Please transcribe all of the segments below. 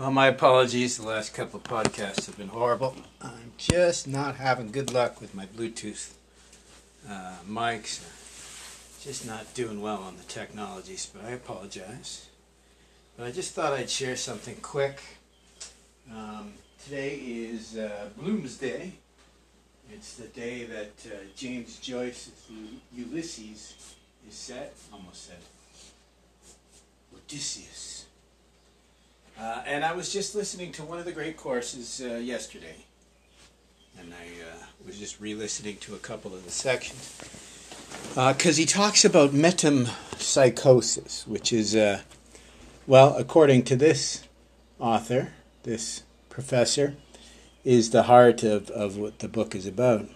Well, my apologies. The last couple of podcasts have been horrible. I'm just not having good luck with my Bluetooth uh, mics. Just not doing well on the technologies, but I apologize. But I just thought I'd share something quick. Um, today is uh, Bloomsday. It's the day that uh, James Joyce's Ulysses is set. Almost said. Odysseus. Uh, and I was just listening to one of the great courses uh, yesterday. And I uh, was just re listening to a couple of the sections. Because uh, he talks about metempsychosis, which is, uh, well, according to this author, this professor, is the heart of, of what the book is about.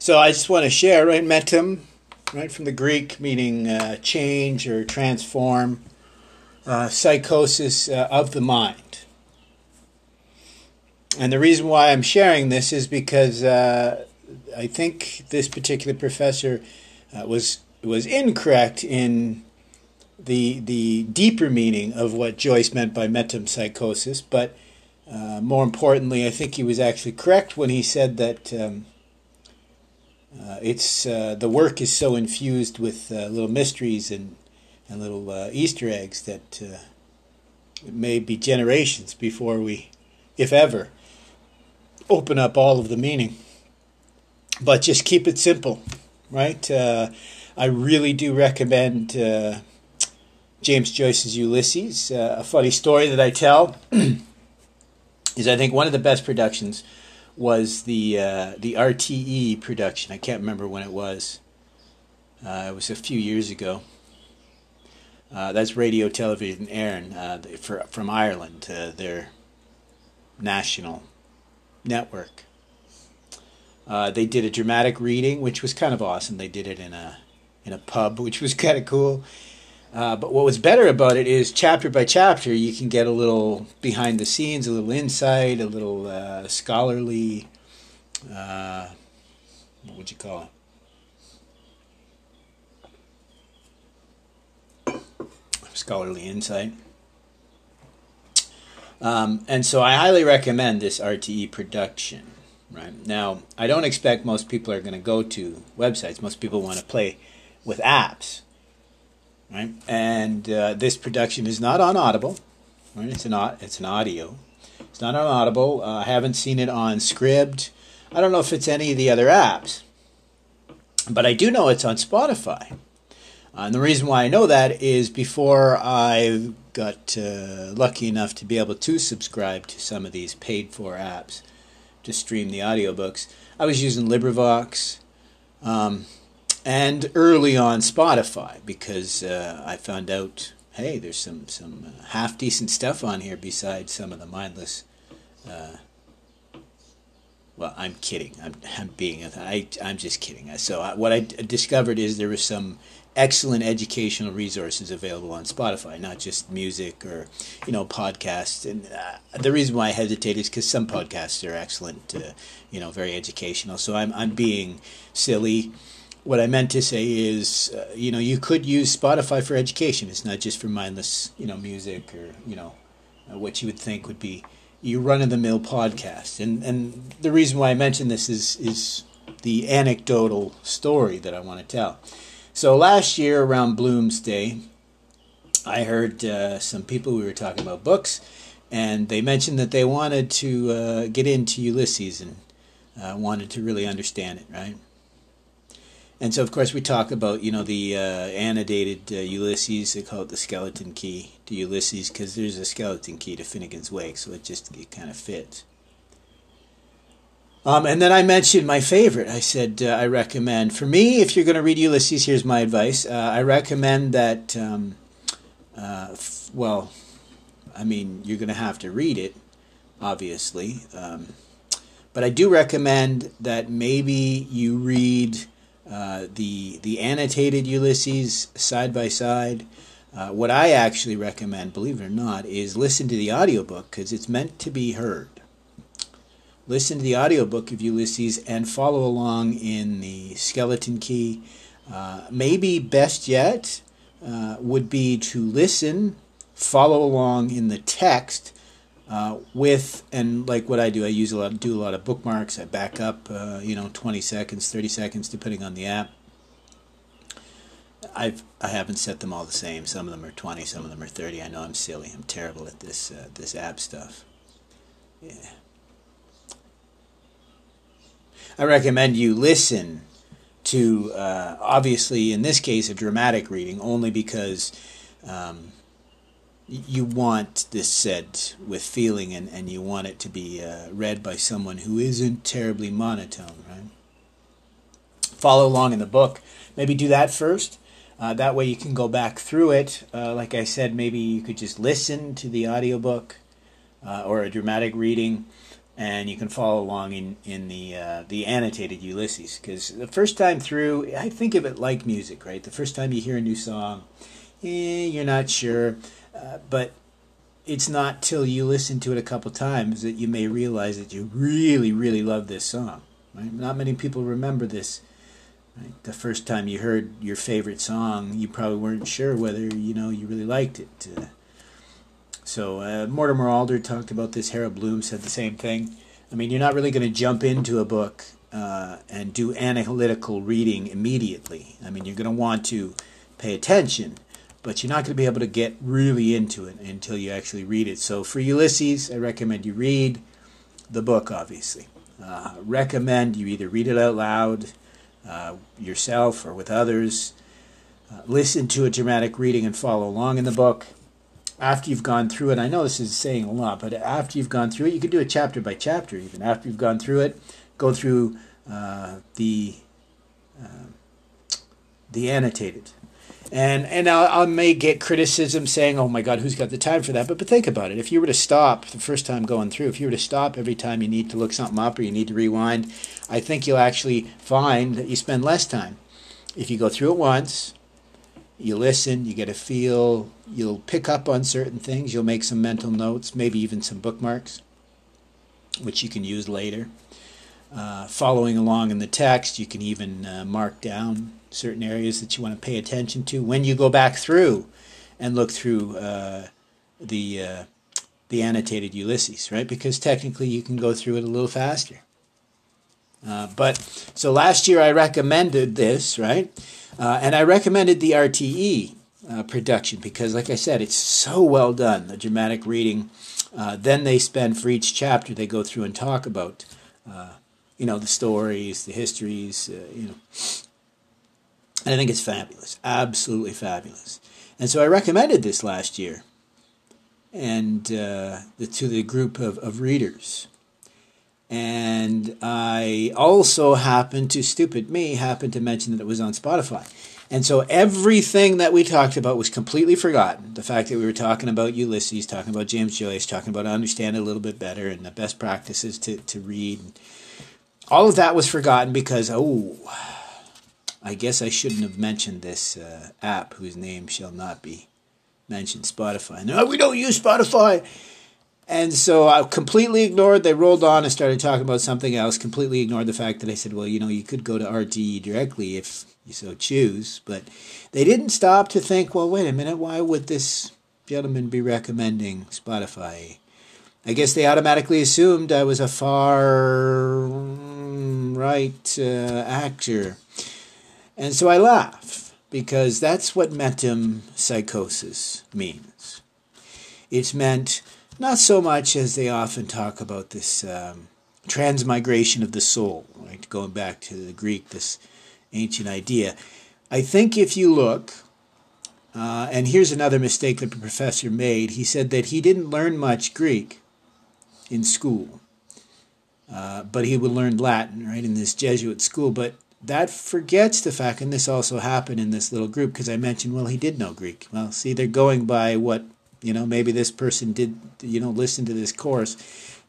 So I just want to share, right? Metem, right, from the Greek meaning uh, change or transform uh, psychosis uh, of the mind. And the reason why I'm sharing this is because uh, I think this particular professor uh, was was incorrect in the the deeper meaning of what Joyce meant by metempsychosis, but uh, more importantly, I think he was actually correct when he said that um, uh, it's the work is so infused with little mysteries and and little uh, Easter eggs that uh, it may be generations before we, if ever, open up all of the meaning. But just keep it simple, right? Uh, I really do recommend uh, James Joyce's Ulysses. Uh, a funny story that I tell is I think one of the best productions was the uh, the RTE production. I can't remember when it was. it was a few years ago uh, that's Radio Television Éireann uh, for, from Ireland, uh, their national network. Uh, they did a dramatic reading, which was kind of awesome. They did it in a in a pub, which was kind of cool. Uh, but what was better about it is chapter by chapter, you can get a little behind the scenes, a little insight, a little uh, scholarly. what would you call it? Scholarly insight. Um, and so I highly recommend this RTE production. Right now, I don't expect most people are going to go to websites. Most people want to play with apps, right? And uh, this production is not on Audible. Right? It's an it's an audio. It's not on Audible. Uh, I haven't seen it on Scribd. I don't know if it's any of the other apps, but I do know it's on Spotify. Uh, and the reason why I know that is before I got uh, lucky enough to be able to subscribe to some of these paid for apps to stream the audiobooks, I was using LibriVox um, and early on Spotify because uh, I found out hey, there's some, some uh, half decent stuff on here besides some of the mindless. Uh, well, I'm kidding. I'm, I'm being. I, I'm just kidding. So I, what I discovered is there was some excellent educational resources available on Spotify, not just music or you know podcasts. And uh, the reason why I hesitate is because some podcasts are excellent, uh, you know, very educational. So I'm I'm being silly. What I meant to say is, uh, you know, you could use Spotify for education. It's not just for mindless, you know, music or you know, what you would think would be your run of the mill podcast. And and the reason why I mention this is is the anecdotal story that I want to tell. So last year around Bloomsday, I heard uh, some people we were talking about books, and they mentioned that they wanted to uh, get into Ulysses and uh, wanted to really understand it, right? And so, of course, we talk about you know the uh, annotated uh, Ulysses. They call it the skeleton key to Ulysses because there's a skeleton key to Finnegan's Wake, so it just it kind of fits. Um, and then I mentioned my favorite. I said uh, I recommend for me if you're going to read Ulysses. Here's my advice. Uh, I recommend that. Um, uh, f- well, I mean you're going to have to read it, obviously, um, but I do recommend that maybe you read uh, the the annotated Ulysses side by side. Uh, what I actually recommend, believe it or not, is listen to the audiobook because it's meant to be heard listen to the audiobook of Ulysses and follow along in the skeleton key. Uh, maybe best yet uh, would be to listen follow along in the text uh, with and like what I do. I use a lot, do a lot of bookmarks. I back up, uh, you know, 20 seconds, 30 seconds, depending on the app. I've I haven't set them all the same. Some of them are 20, some of them are 30. I know I'm silly. I'm terrible at this uh, this app stuff. Yeah. I recommend you listen to uh, obviously in this case a dramatic reading only because um, you want this said with feeling and, and you want it to be uh, read by someone who isn't terribly monotone right? Follow along in the book. Maybe do that first. Uh, that way you can go back through it. Uh, like i said maybe you could just listen to the audiobook uh, or a dramatic reading and you can follow along in in the uh, the annotated Ulysses. Because the first time through, I think of it like music, right? The first time you hear a new song, eh, you're not sure, uh, but it's not till you listen to it a couple times that you may realize that you really, really love this song. Right? Not many people remember this. Right? The first time you heard your favorite song, you probably weren't sure whether you know you really liked it. Uh, so uh, Mortimer Adler talked about this. Harold Bloom said the same thing. I mean, you're not really going to jump into a book uh, and do analytical reading immediately. I mean, you're going to want to pay attention, but you're not going to be able to get really into it until you actually read it. So for Ulysses, I recommend you read the book, obviously. Uh, recommend you either read it out loud uh, yourself or with others. Uh, listen to a dramatic reading and follow along in the book after you've gone through it, I know this is saying a lot, but after you've gone through it, you could do it chapter by chapter even. After you've gone through it, go through uh, the uh, the annotated. And and I, I may get criticism saying, "Oh my God, who's got the time for that?" But but think about it. If you were to stop the first time going through, if you were to stop every time you need to look something up or you need to rewind, I think you'll actually find that you spend less time. If you go through it once, you listen, you get a feel, you'll pick up on certain things, you'll make some mental notes, maybe even some bookmarks, which you can use later. Uh, following along in the text, you can even uh, mark down certain areas that you want to pay attention to when you go back through and look through uh, the uh, the annotated Ulysses, right? Because technically you can go through it a little faster. Uh, but so last year I recommended this, right? Uh, and I recommended the RTE uh, production because, like I said, it's so well done, the dramatic reading. Uh, then they spend for each chapter, they go through and talk about, uh, you know, the stories, the histories, you know. And I think it's fabulous, absolutely fabulous. And so I recommended this last year and the, to the group of, of readers. And I also happened to, stupid me, happened to mention that it was on Spotify. And so everything that we talked about was completely forgotten. The fact that we were talking about Ulysses, talking about James Joyce, talking about understand a little bit better and the best practices to, to read. All of that was forgotten because, oh, I guess I shouldn't have mentioned this uh, app whose name shall not be mentioned, Spotify. No, we don't use Spotify. And so I completely ignored. They rolled on and started talking about something else. Completely ignored the fact that I said, well, you know, you could go to RTE directly if you so choose. But they didn't stop to think, well, wait a minute, why would this gentleman be recommending Spotify? I guess they automatically assumed I was a far right uh, actor. And so I laugh because that's what metempsychosis means. It's meant not so much as they often talk about this um, transmigration of the soul, right? Going back to the Greek, this ancient idea. I think if you look, uh, and here's another mistake that the professor made. He said that he didn't learn much Greek in school, uh, but he would learn Latin, right, in this Jesuit school. But that forgets the fact, and this also happened in this little group, because I mentioned, well, he did know Greek. Well, see, they're going by what you know, maybe this person did, you know, listen to this course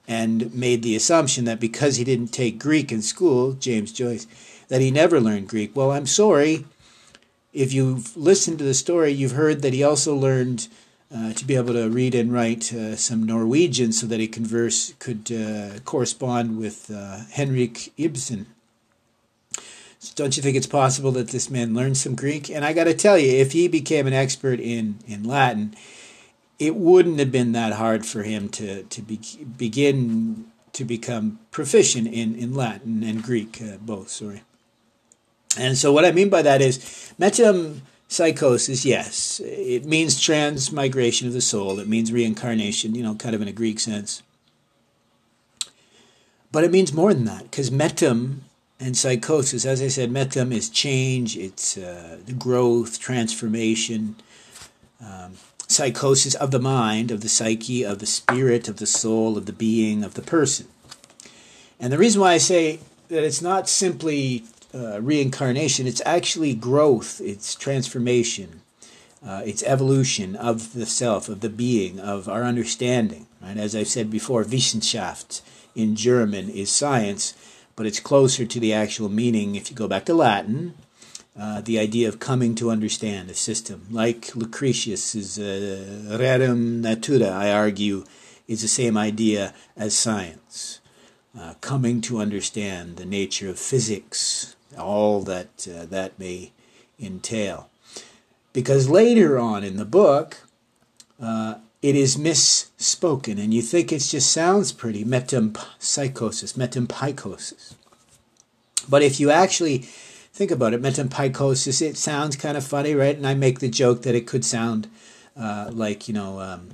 and made the assumption that because he didn't take Greek in school, James Joyce, that he never learned Greek. Well, I'm sorry. If you've listened to the story, you've heard that he also learned uh, to be able to read and write uh, some Norwegian so that he converse could uh, correspond with uh, Henrik Ibsen. So don't you think it's possible that this man learned some Greek? And I got to tell you, if he became an expert in, in Latin, it wouldn't have been that hard for him to, to be, begin to become proficient in, in Latin and Greek, uh, both, sorry. And so what I mean by that is metempsychosis, yes, it means transmigration of the soul. It means reincarnation, you know, kind of in a Greek sense. But it means more than that, because metem and psychosis, as I said, metem is change, it's uh, the growth, transformation, um, psychosis of the mind, of the psyche, of the spirit, of the soul, of the being, of the person. And the reason why I say that it's not simply uh, reincarnation, it's actually growth, it's transformation, uh, it's evolution of the self, of the being, of our understanding. Right? As I've said before, Wissenschaft in German is science, but it's closer to the actual meaning if you go back to Latin. Uh, the idea of coming to understand a system, like Lucretius's uh, Rerum Natura, I argue, is the same idea as science. Uh, coming to understand the nature of physics, all that uh, that may entail. Because later on in the book, uh, it is misspoken, and you think it just sounds pretty metempsychosis, metempsychosis. But if you actually think about it, metempsychosis, it sounds kind of funny, right? And I make the joke that it could sound uh, like, you know, um,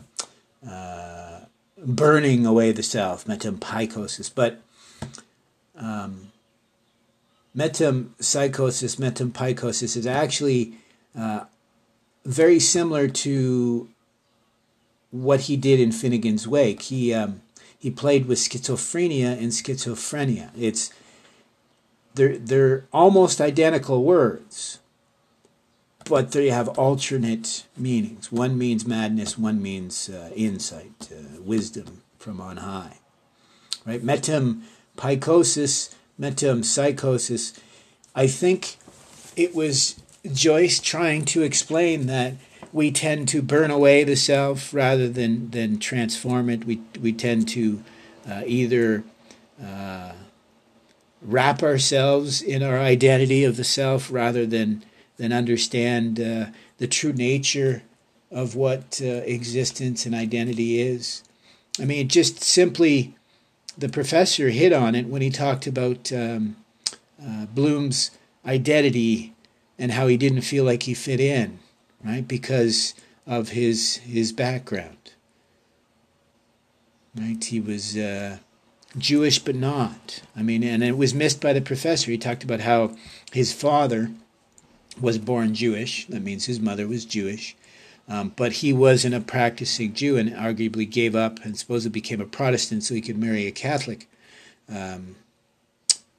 uh, burning away the self, metempsychosis. But um, metempsychosis, metempsychosis is actually uh, very similar to what he did in Finnegans Wake. He um, he played with schizophrenia and schizophrenia. It's they're they're almost identical words, but they have alternate meanings. One means madness. One means uh, insight, uh, wisdom from on high. Right? Metempsychosis metempsychosis, I think it was Joyce trying to explain that we tend to burn away the self rather than, than transform it. We, we tend to uh, either uh, wrap ourselves in our identity of the self rather than, than understand uh, the true nature of what uh, existence and identity is. I mean, just simply the professor hit on it when he talked about um, uh, Bloom's identity and how he didn't feel like he fit in, right, because of his his background. Right, he was uh, Jewish, but not. I mean, and it was missed by the professor. He talked about how his father was born Jewish. That means his mother was Jewish. Um, but he wasn't a practicing Jew and arguably gave up and supposedly became a Protestant so he could marry a Catholic, um,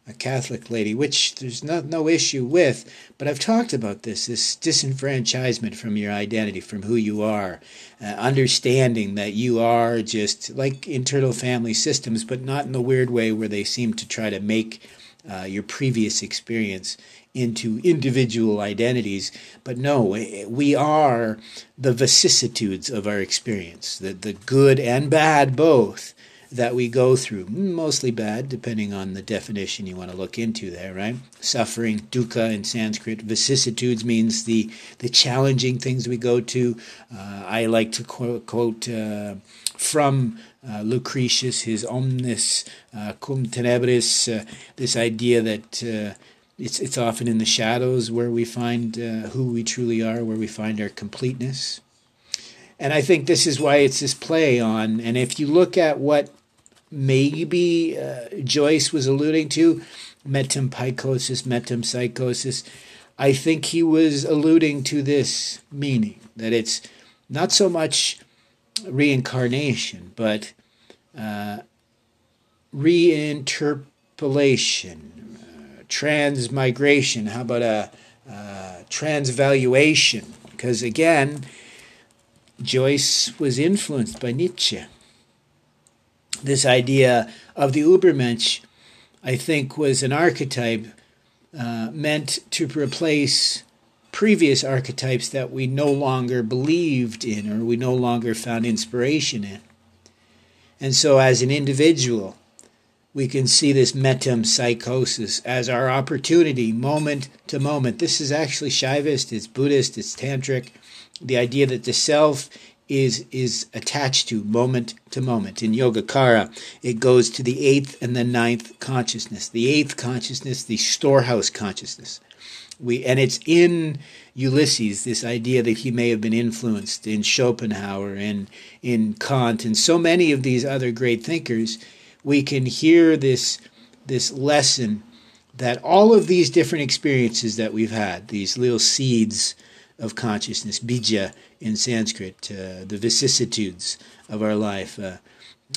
a Catholic lady, which there's no, no issue with. But I've talked about this this disenfranchisement from your identity, from who you are, uh, understanding that you are just like internal family systems, but not in the weird way where they seem to try to make uh, your previous experience into individual identities. But no, we are the vicissitudes of our experience, the, the good and bad both that we go through. Mostly bad, depending on the definition you want to look into there, right? Suffering, dukkha in Sanskrit. Vicissitudes means the, the challenging things we go to. Uh, I like to quote, quote uh, from uh, Lucretius, his omnis uh, cum tenebris, uh, this idea that uh, it's it's often in the shadows where we find who we truly are, where we find our completeness. And I think this is why it's this play on. And if you look at what maybe uh, Joyce was alluding to, metempsychosis, metempsychosis, I think he was alluding to this meaning that it's not so much reincarnation, but uh, reinterpolation, transmigration? How about a, a transvaluation? Because again, Joyce was influenced by Nietzsche. This idea of the Übermensch, I think, was an archetype uh, meant to replace previous archetypes that we no longer believed in or we no longer found inspiration in. And so, as an individual, we can see this metempsychosis as our opportunity moment to moment. This is actually Shaivist, it's Buddhist, it's Tantric. The idea that the self is is attached to moment to moment. In Yogacara, it goes to the eighth and the ninth consciousness. The eighth consciousness, the storehouse consciousness. We and it's in Ulysses this idea that he may have been influenced in Schopenhauer and in Kant and so many of these other great thinkers. We can hear this this lesson that all of these different experiences that we've had, these little seeds of consciousness, bija in Sanskrit, uh, the vicissitudes of our life, uh,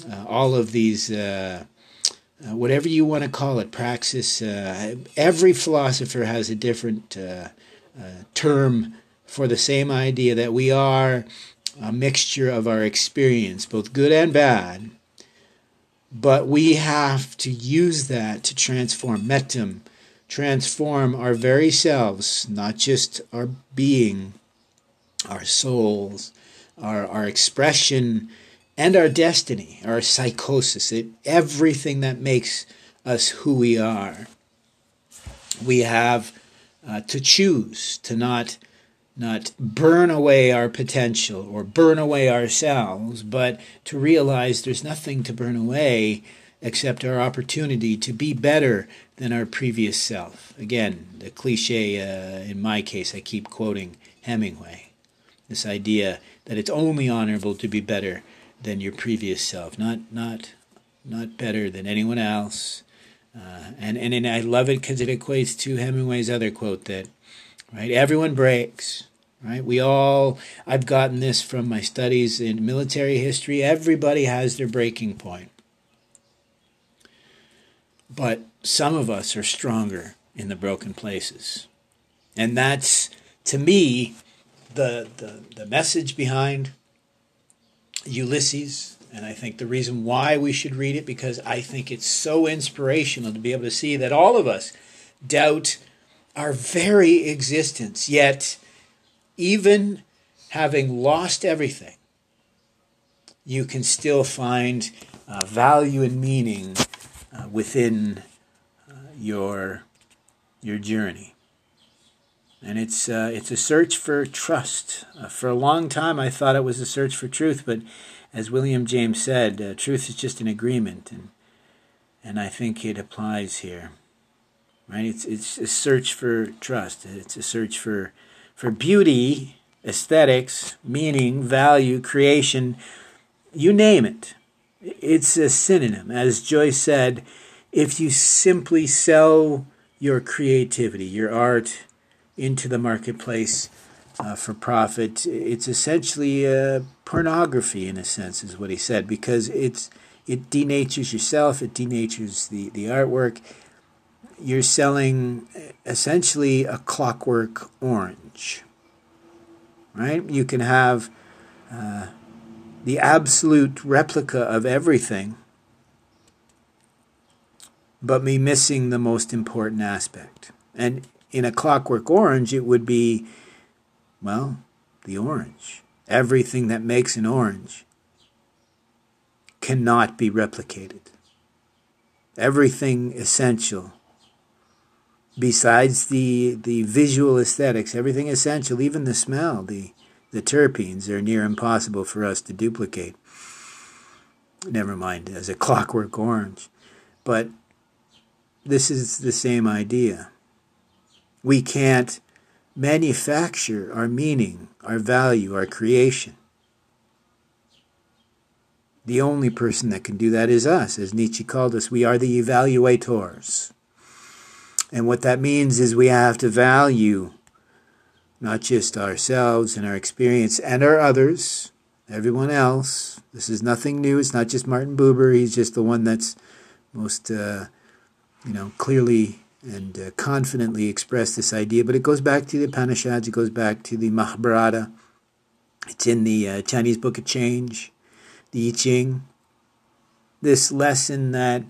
uh, all of these, uh, uh, whatever you want to call it, praxis. Uh, every philosopher has a different term for the same idea that we are a mixture of our experience, both good and bad. But we have to use that to transform metum, transform our very selves, not just our being, our souls, our, our expression, and our destiny, our psychosis, it, everything that makes us who we are. We have uh, to choose to not not burn away our potential or burn away ourselves, but to realize there's nothing to burn away except our opportunity to be better than our previous self. Again, the cliche, uh, in my case, I keep quoting Hemingway this idea that it's only honorable to be better than your previous self, not not not better than anyone else. Uh, and and and I love it because it equates to Hemingway's other quote that right everyone breaks. Right, we all. I've gotten this from my studies in military history. Everybody has their breaking point, but some of us are stronger in the broken places, and that's to me the, the, the message behind Ulysses, and I think the reason why we should read it, because I think it's so inspirational to be able to see that all of us doubt our very existence, yet, even having lost everything, you can still find uh, value and meaning uh, within uh, your, your journey and it's uh, it's a search for trust. Uh, for a long time, I thought it was a search for truth, but as William James said, uh, truth is just an agreement, and and I think it applies here. Right? It's it's a search for trust. It's a search for for beauty, aesthetics, meaning, value, creation. You name it. It's a synonym. As Joyce said, if you simply sell your creativity, your art, into the marketplace uh, for profit. It's essentially uh, pornography, in a sense, is what he said, because it's it denatures yourself, it denatures the, the artwork. You're selling essentially a clockwork orange, right? You can have uh, the absolute replica of everything, but me missing the most important aspect. And in a clockwork orange, it would be, well, the orange. Everything that makes an orange cannot be replicated. Everything essential, besides the, the visual aesthetics, everything essential, even the smell, the, the terpenes, are near impossible for us to duplicate. Never mind as a clockwork orange. But this is the same idea. We can't manufacture our meaning, our value, our creation. The only person that can do that is us. As Nietzsche called us, we are the evaluators. And what that means is we have to value not just ourselves and our experience and our others, everyone else. This is nothing new. It's not just Martin Buber. He's just the one that's most, uh, you know, clearly and uh, confidently expressed this idea. But it goes back to the Upanishads, it goes back to the Mahabharata. It's in the uh, Chinese Book of Change, the I Ching. This lesson that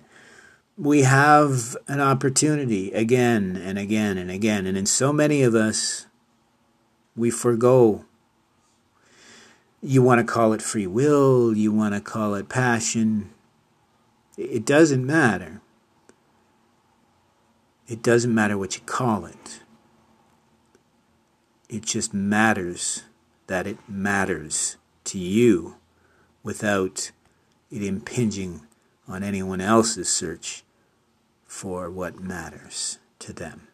we have an opportunity again and again and again, and in so many of us, we forego. You want to call it free will, you want to call it passion. It doesn't matter it doesn't matter what you call it. It just matters that it matters to you without it impinging on anyone else's search for what matters to them.